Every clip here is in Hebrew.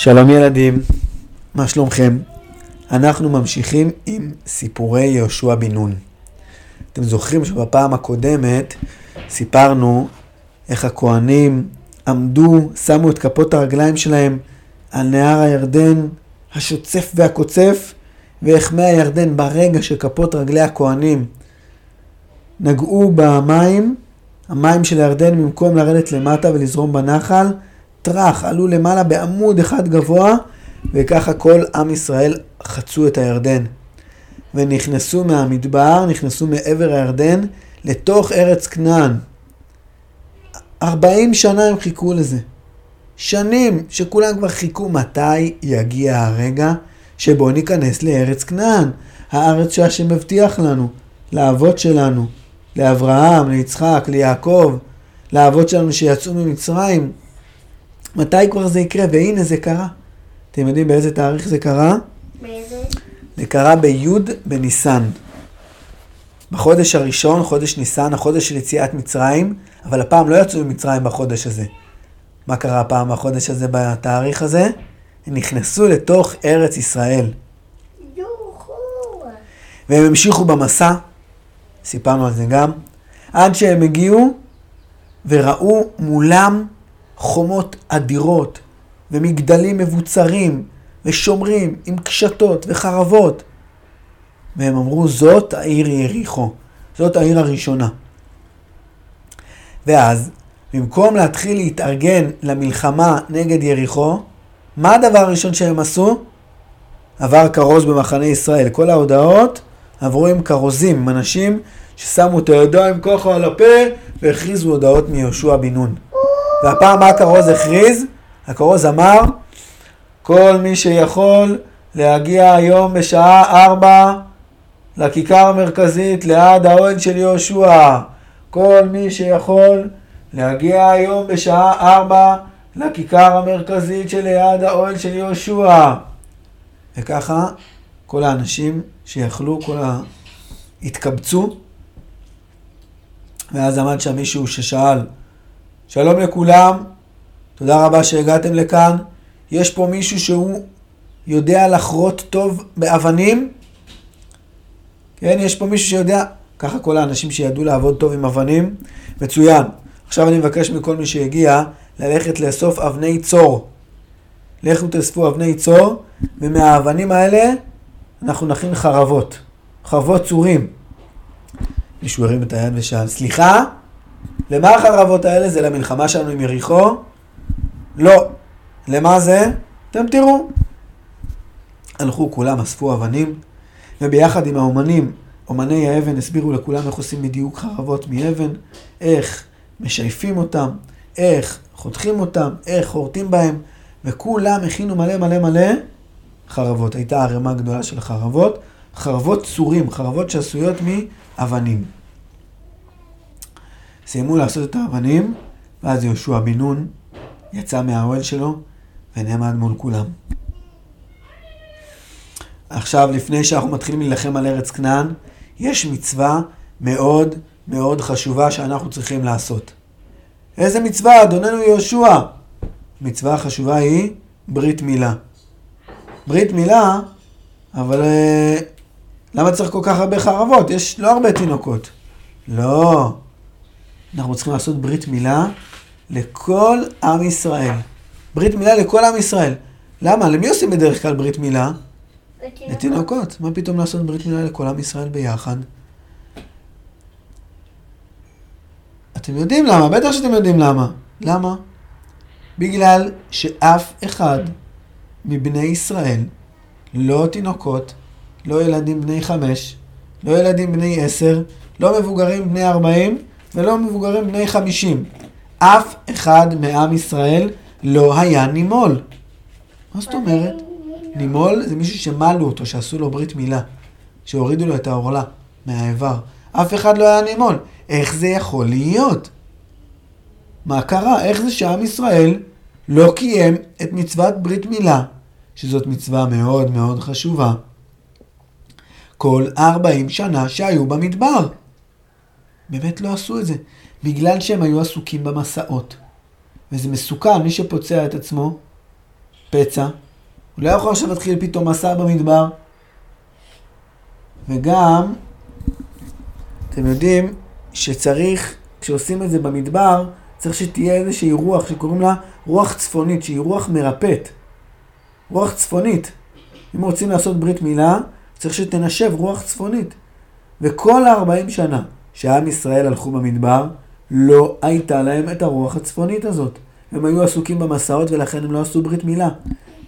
שלום ילדים, מה שלומכם? אנחנו ממשיכים עם סיפורי יהושע בן נון. אתם זוכרים שבפעם הקודמת סיפרנו איך הכוהנים עמדו, שמו את כפות הרגליים שלהם על נהר הירדן השוצף והקוצף, ואיך מי הירדן ברגע שכפות רגלי הכוהנים נגעו במים, המים של הירדן במקום לרדת למטה ולזרום בנחל, טראח, עלו למעלה בעמוד אחד גבוה, וככה כל עם ישראל חצו את הירדן. ונכנסו מהמדבר, נכנסו מעבר הירדן, לתוך ארץ כנען. ארבעים שנה הם חיכו לזה. שנים שכולם כבר חיכו מתי יגיע הרגע שבו ניכנס לארץ כנען, הארץ שהשם מבטיח לנו, לאבות שלנו, לאברהם, ליצחק, ליעקב, לאבות שלנו שיצאו ממצרים. מתי כבר זה יקרה? והנה זה קרה. אתם יודעים באיזה תאריך זה קרה? באיזה? זה קרה בי' בניסן. בחודש הראשון, חודש ניסן, החודש של יציאת מצרים, אבל הפעם לא יצאו ממצרים בחודש הזה. מה קרה הפעם בחודש הזה, בתאריך הזה? הם נכנסו לתוך ארץ ישראל. והם המשיכו במסע, סיפרנו על זה גם, עד שהם הגיעו וראו מולם חומות אדירות ומגדלים מבוצרים ושומרים עם קשתות וחרבות. והם אמרו, זאת העיר יריחו, זאת העיר הראשונה. ואז, במקום להתחיל להתארגן למלחמה נגד יריחו, מה הדבר הראשון שהם עשו? עבר כרוז במחנה ישראל. כל ההודעות עברו עם כרוזים, עם אנשים ששמו את הידיים ככה על הפה והכריזו הודעות מיהושע בן נון. והפעם מה הכרוז הכריז? הכרוז אמר, כל מי שיכול להגיע היום בשעה ארבע לכיכר המרכזית ליד האוהל של יהושע. כל מי שיכול להגיע היום בשעה ארבע לכיכר המרכזית שליד האוהל של יהושע. וככה כל האנשים שיכלו, כל ה... התקבצו, ואז עמד שם מישהו ששאל, שלום לכולם, תודה רבה שהגעתם לכאן. יש פה מישהו שהוא יודע לחרות טוב באבנים? כן, יש פה מישהו שיודע, ככה כל האנשים שידעו לעבוד טוב עם אבנים, מצוין. עכשיו אני מבקש מכל מי שהגיע ללכת לאסוף אבני צור. לכו תאספו אבני צור, ומהאבנים האלה אנחנו נכין חרבות. חרבות צורים. מישהו הרים את היד ושאל, סליחה? למה החרבות האלה? זה למלחמה שלנו עם יריחו? לא. למה זה? אתם תראו. הלכו כולם, אספו אבנים, וביחד עם האומנים, אומני האבן, הסבירו לכולם איך עושים בדיוק חרבות מאבן, איך משייפים אותם, איך חותכים אותם, איך חורטים בהם, וכולם הכינו מלא מלא מלא חרבות. הייתה ערימה גדולה של חרבות, חרבות צורים, חרבות שעשויות מאבנים. סיימו לעשות את האבנים, ואז יהושע בן נון יצא מהאוהל שלו ונעמד מול כולם. עכשיו, לפני שאנחנו מתחילים להילחם על ארץ כנען, יש מצווה מאוד מאוד חשובה שאנחנו צריכים לעשות. איזה מצווה, אדוננו יהושע? מצווה החשובה היא ברית מילה. ברית מילה, אבל אה, למה צריך כל כך הרבה חרבות? יש לא הרבה תינוקות. לא. אנחנו צריכים לעשות ברית מילה לכל עם ישראל. ברית מילה לכל עם ישראל. למה? למי עושים בדרך כלל ברית מילה? לתינוקות. מה פתאום לעשות ברית מילה לכל עם ישראל ביחד? אתם יודעים למה, בטח שאתם יודעים למה. למה? בגלל שאף אחד מבני ישראל, לא תינוקות, לא ילדים בני חמש, לא ילדים בני עשר, לא מבוגרים בני ארבעים ולא מבוגרים בני חמישים. אף אחד מעם ישראל לא היה נימול. מה זאת אומרת? נימול זה מישהו שמלו אותו, שעשו לו ברית מילה. שהורידו לו את העורלה מהאיבר. אף אחד לא היה נימול. איך זה יכול להיות? מה קרה? איך זה שעם ישראל לא קיים את מצוות ברית מילה, שזאת מצווה מאוד מאוד חשובה, כל 40 שנה שהיו במדבר? באמת לא עשו את זה, בגלל שהם היו עסוקים במסעות. וזה מסוכן, מי שפוצע את עצמו, פצע. הוא לא יכול עכשיו להתחיל פתאום מסע במדבר. וגם, אתם יודעים שצריך, כשעושים את זה במדבר, צריך שתהיה איזושהי רוח שקוראים לה רוח צפונית, שהיא רוח מרפאת. רוח צפונית. אם רוצים לעשות ברית מילה, צריך שתנשב רוח צפונית. וכל ה-40 שנה שעם ישראל הלכו במדבר, לא הייתה להם את הרוח הצפונית הזאת. הם היו עסוקים במסעות ולכן הם לא עשו ברית מילה.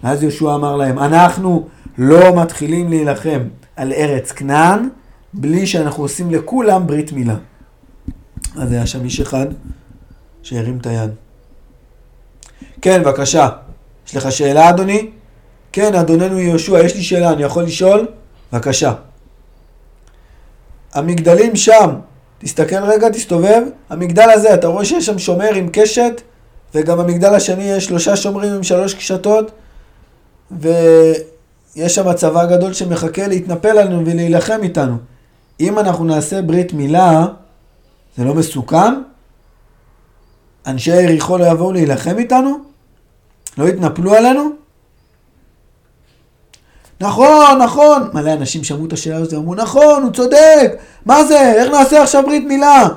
ואז יהושע אמר להם, אנחנו לא מתחילים להילחם על ארץ כנען בלי שאנחנו עושים לכולם ברית מילה. אז היה שם איש אחד שהרים את היד. כן, בבקשה. יש לך שאלה, אדוני? כן, אדוננו יהושע, יש לי שאלה, אני יכול לשאול? בבקשה. המגדלים שם, תסתכל רגע, תסתובב, המגדל הזה, אתה רואה שיש שם שומר עם קשת, וגם במגדל השני יש שלושה שומרים עם שלוש קשתות, ויש שם צבא גדול שמחכה להתנפל עלינו ולהילחם איתנו. אם אנחנו נעשה ברית מילה, זה לא מסוכן? אנשי יריחו לא יבואו להילחם איתנו? לא יתנפלו עלינו? נכון, נכון. מלא אנשים שמעו את השאלה הזאת ואמרו, נכון, הוא צודק. מה זה? איך נעשה עכשיו ברית מילה?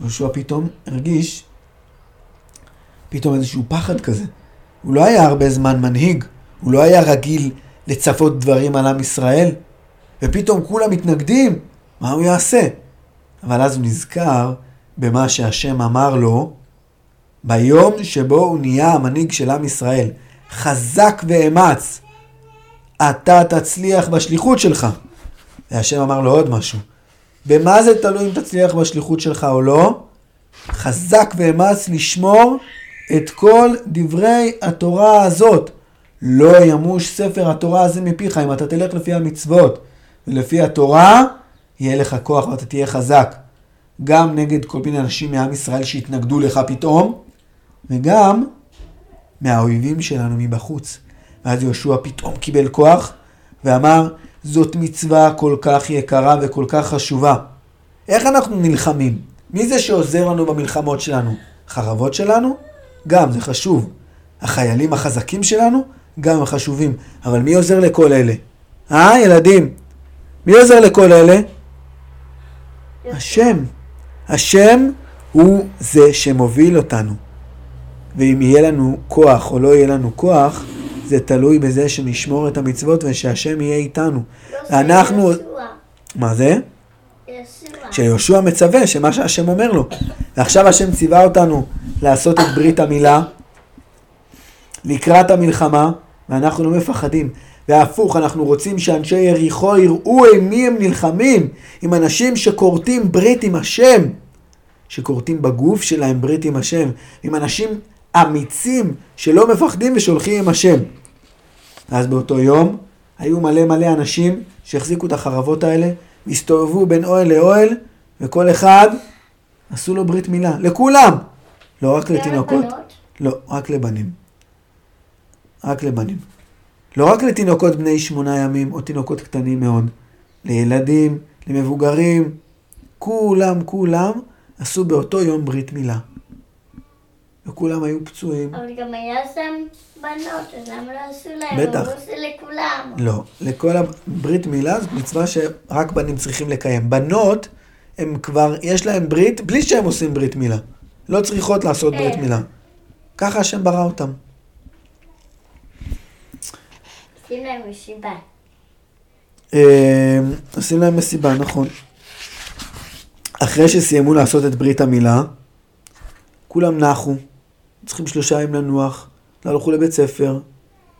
יהושע פתאום הרגיש פתאום איזשהו פחד כזה. הוא לא היה הרבה זמן מנהיג, הוא לא היה רגיל לצפות דברים על עם ישראל, ופתאום כולם מתנגדים, מה הוא יעשה? אבל אז הוא נזכר במה שהשם אמר לו ביום שבו הוא נהיה המנהיג של עם ישראל. חזק ואמץ, אתה תצליח בשליחות שלך. והשם אמר לו עוד משהו. במה זה תלוי אם תצליח בשליחות שלך או לא? חזק ואמץ לשמור את כל דברי התורה הזאת. לא ימוש ספר התורה הזה מפיך. אם אתה תלך לפי המצוות ולפי התורה, יהיה לך כוח ואתה תהיה חזק. גם נגד כל מיני אנשים מעם ישראל שהתנגדו לך פתאום, וגם מהאויבים שלנו מבחוץ. ואז יהושע פתאום קיבל כוח ואמר, זאת מצווה כל כך יקרה וכל כך חשובה. איך אנחנו נלחמים? מי זה שעוזר לנו במלחמות שלנו? חרבות שלנו? גם, זה חשוב. החיילים החזקים שלנו? גם הם חשובים. אבל מי עוזר לכל אלה? אה, ילדים? מי עוזר לכל אלה? השם. השם הוא זה שמוביל אותנו. ואם יהיה לנו כוח או לא יהיה לנו כוח, זה תלוי בזה שנשמור את המצוות ושהשם יהיה איתנו. אנחנו... מה זה? שיהושע מצווה, שמה שהשם אומר לו. ועכשיו השם ציווה אותנו לעשות את ברית המילה לקראת המלחמה, ואנחנו לא מפחדים. והפוך, אנחנו רוצים שאנשי יריחו יראו עם מי הם נלחמים, עם אנשים שכורתים ברית עם השם, שכורתים בגוף שלהם ברית עם השם, עם אנשים אמיצים שלא מפחדים ושהולכים עם השם. אז באותו יום היו מלא מלא אנשים שהחזיקו את החרבות האלה, הסתובבו בין אוהל לאוהל, וכל אחד עשו לו ברית מילה. לכולם! לא רק לתינוקות. לא, רק לבנים. רק לבנים. לא רק לתינוקות בני שמונה ימים או תינוקות קטנים מאוד. לילדים, למבוגרים, כולם, כולם עשו באותו יום ברית מילה. וכולם היו פצועים. אבל גם היה שם בנות, אז למה לא עשו להם? בטח. אמרו זה לכולם. לא, לכל הברית מילה זו מצווה שרק בנים צריכים לקיים. בנות, הם כבר, יש להם ברית בלי שהם עושים ברית מילה. לא צריכות לעשות ברית כן. מילה. ככה השם ברא אותם. עושים להם מסיבה. אה, עושים להם מסיבה, נכון. אחרי שסיימו לעשות את ברית המילה, כולם נחו, צריכים שלושה ימים לנוח, לא הלכו לבית ספר,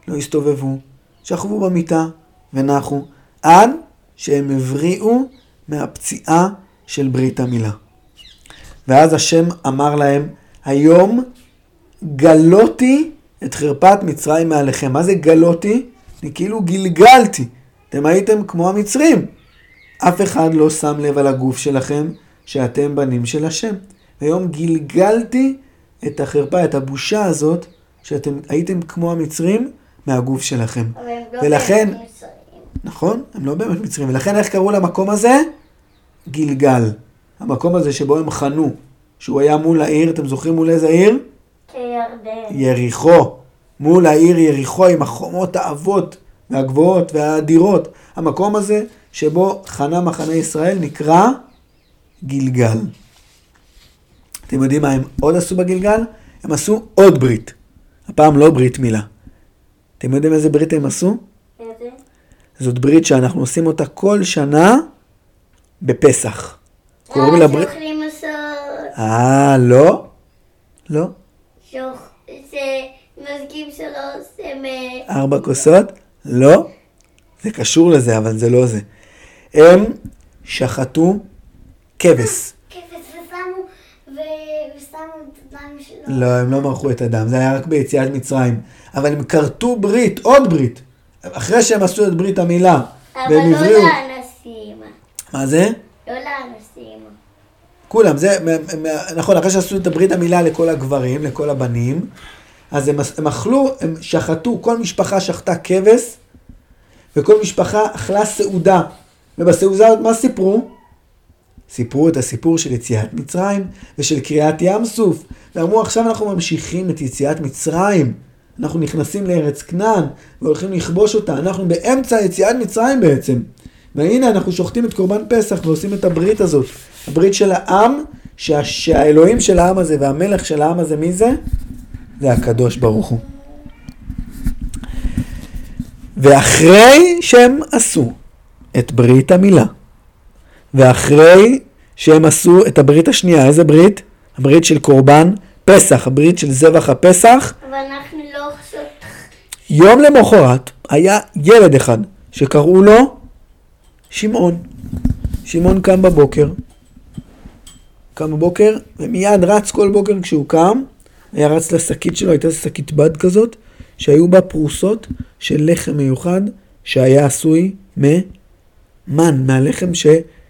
לא הסתובבו, שכבו במיטה ונחו, עד שהם הבריאו מהפציעה של ברית המילה. ואז השם אמר להם, היום גלותי את חרפת מצרים מעליכם. מה זה גלותי? אני כאילו גלגלתי. אתם הייתם כמו המצרים. אף אחד לא שם לב על הגוף שלכם שאתם בנים של השם. היום גלגלתי את החרפה, את הבושה הזאת, שאתם הייתם כמו המצרים מהגוף שלכם. אבל הם לא ולכן- באמת מצרים. נכון? הם לא באמת מצרים. ולכן איך קראו למקום הזה? גלגל. המקום הזה שבו הם חנו, שהוא היה מול העיר, אתם זוכרים מול איזה עיר? כירדן. יריחו. מול העיר יריחו עם החומות העבות והגבוהות והאדירות. המקום הזה שבו חנה מחנה ישראל נקרא גלגל. אתם יודעים מה הם עוד עשו בגלגל? הם עשו עוד ברית. הפעם לא ברית מילה. אתם יודעים איזה ברית הם עשו? איזה? זאת ברית שאנחנו עושים אותה כל שנה בפסח. קוראים לה ברית... שאוכלים מסור, אה, לא? לא? שמזגים שלוש, הם... אה, ארבע כוסות? לא. זה קשור לזה, אבל זה לא זה. הם שחטו כבש. כבש ושמו, ו- ושמו את הדם שלו. לא, הם לא מרחו את הדם, זה היה רק ביציאת מצרים. אבל הם כרתו ברית, עוד ברית. אחרי שהם עשו את ברית המילה, אבל והם לא הבריאו... לאנסים. מה זה? לא לאנסים. כולם, זה, נכון, אחרי שעשו את הברית המילה לכל הגברים, לכל הבנים, אז הם, הם אכלו, הם שחטו, כל משפחה שחטה כבש, וכל משפחה אכלה סעודה. ובסעודה מה סיפרו? סיפרו את הסיפור של יציאת מצרים ושל קריעת ים סוף. ואמרו, עכשיו אנחנו ממשיכים את יציאת מצרים. אנחנו נכנסים לארץ כנען והולכים לכבוש אותה. אנחנו באמצע יציאת מצרים בעצם. והנה אנחנו שוחטים את קורבן פסח ועושים את הברית הזאת. הברית של העם, שה, שהאלוהים של העם הזה והמלך של העם הזה, מי זה? זה הקדוש ברוך הוא. ואחרי שהם עשו את ברית המילה, ואחרי שהם עשו את הברית השנייה, איזה ברית? הברית של קורבן פסח, הברית של זבח הפסח, אבל אנחנו לא חושבים... יום למחרת היה ילד אחד שקראו לו שמעון. שמעון קם בבוקר, קם בבוקר ומיד רץ כל בוקר כשהוא קם, היה רץ לשקית שלו, הייתה שקית בד כזאת, שהיו בה פרוסות של לחם מיוחד שהיה עשוי ממן, מהלחם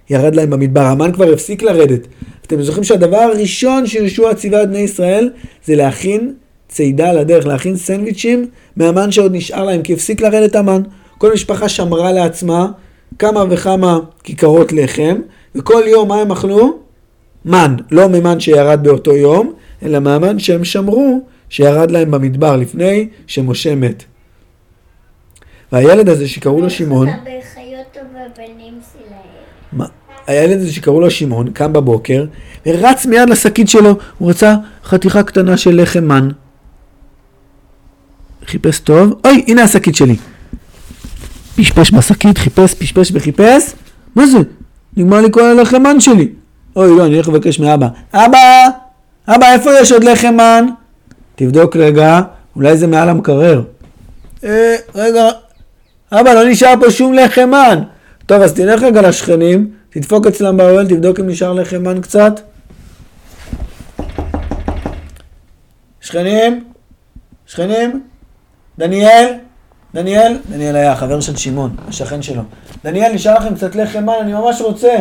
שירד להם במדבר. המן כבר הפסיק לרדת. אתם זוכרים שהדבר הראשון שיהושע ציווה את בני ישראל זה להכין צידה לדרך, להכין סנדוויצ'ים מהמן שעוד נשאר להם, כי הפסיק לרדת המן. כל משפחה שמרה לעצמה כמה וכמה כיכרות לחם, וכל יום מה הם אכלו? מן, לא ממן שירד באותו יום, אלא מהמן שהם שמרו שירד להם במדבר לפני שמשה מת. והילד הזה שקראו לו שמעון, בחיות ובבנים? הילד הזה שקראו לו שמעון קם בבוקר ורץ מיד לשקית שלו, הוא רצה חתיכה קטנה של לחם מן. חיפש טוב, אוי, הנה השקית שלי. פשפש בשקית, חיפש, פשפש וחיפש, מה זה? נגמר לי כל הלחם מן שלי. אוי, לא, אני הולך לבקש מאבא. אבא! אבא, איפה יש עוד לחם מן? תבדוק רגע, אולי זה מעל המקרר. אה, רגע, אבא, לא נשאר פה שום לחם מן. טוב, אז תלך רגע לשכנים, תדפוק אצלם באוהל, תבדוק אם נשאר לחם מן קצת. שכנים? שכנים? דניאל? דניאל? דניאל היה החבר של שמעון, השכן שלו. דניאל, נשאר לכם קצת לחם מן, אני ממש רוצה.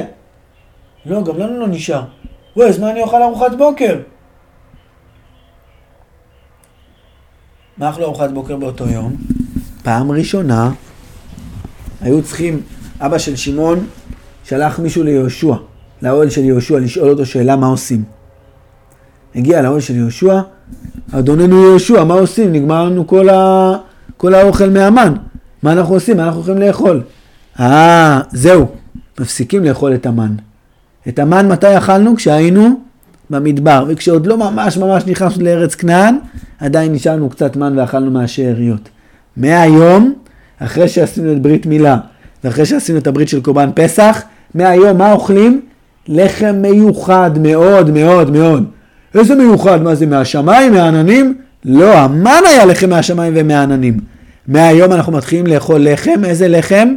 לא, גם לנו לא נשאר. וואי, אז מה אני אוכל ארוחת בוקר? מה אכלו ארוחת בוקר באותו יום? פעם ראשונה היו צריכים, אבא של שמעון שלח מישהו ליהושע, לאוהל של יהושע, לשאול אותו שאלה מה עושים. הגיע לאוהל של יהושע, אדוננו יהושע, מה עושים? נגמר לנו כל, ה... כל האוכל מהמן. מה אנחנו עושים? מה אנחנו יכולים לאכול? אה, זהו, מפסיקים לאכול את המן. את המן מתי אכלנו? כשהיינו במדבר, וכשעוד לא ממש ממש נכנסנו לארץ כנען, עדיין נשארנו קצת מן ואכלנו מהשאריות. מהיום, אחרי שעשינו את ברית מילה, ואחרי שעשינו את הברית של קורבן פסח, מהיום מה אוכלים? לחם מיוחד מאוד מאוד מאוד. איזה מיוחד? מה זה, מהשמיים, מהעננים? לא, המן היה לחם מהשמיים ומהעננים. מהיום אנחנו מתחילים לאכול לחם, איזה לחם?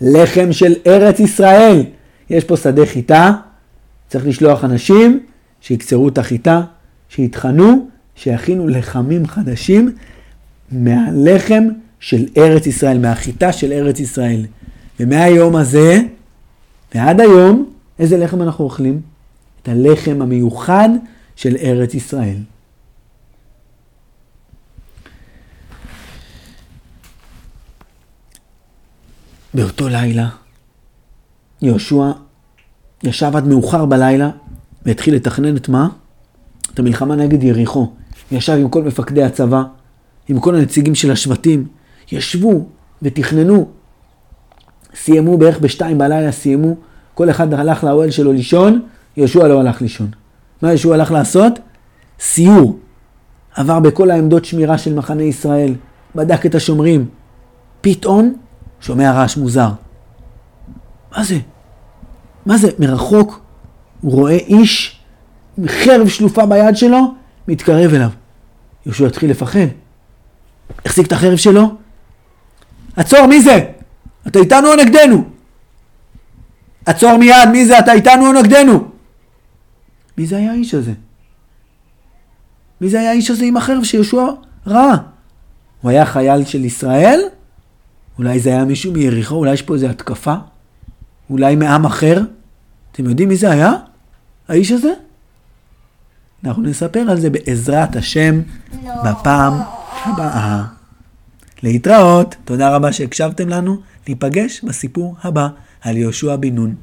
לחם של ארץ ישראל. יש פה שדה חיטה, צריך לשלוח אנשים שיקצרו את החיטה, שיטחנו, שיכינו לחמים חדשים מהלחם של ארץ ישראל, מהחיטה של ארץ ישראל. ומהיום הזה ועד היום, איזה לחם אנחנו אוכלים? את הלחם המיוחד של ארץ ישראל. באותו לילה, יהושע ישב עד מאוחר בלילה והתחיל לתכנן את מה? את המלחמה נגד יריחו. ישב עם כל מפקדי הצבא עם כל הנציגים של השבטים, ישבו ותכננו. סיימו בערך בשתיים בלילה, סיימו, כל אחד הלך לאוהל שלו לישון, יהושע לא הלך לישון. מה יהושע הלך לעשות? סיור. עבר בכל העמדות שמירה של מחנה ישראל, בדק את השומרים. פתאום שומע רעש מוזר. מה זה? מה זה? מרחוק הוא רואה איש עם חרב שלופה ביד שלו, מתקרב אליו. יהושע התחיל לפחד. החזיק את החרב שלו. עצור, מי זה? אתה איתנו או נגדנו? עצור מיד, מי זה? אתה איתנו או נגדנו? מי זה היה האיש הזה? מי זה היה האיש הזה עם החרב שיהושע ראה? הוא היה חייל של ישראל? אולי זה היה מישהו מיריחו? אולי יש פה איזו התקפה? אולי מעם אחר? אתם יודעים מי זה היה? האיש הזה? אנחנו נספר על זה בעזרת השם לא. בפעם הבאה. להתראות. תודה רבה שהקשבתם לנו. ניפגש בסיפור הבא על יהושע בן נון.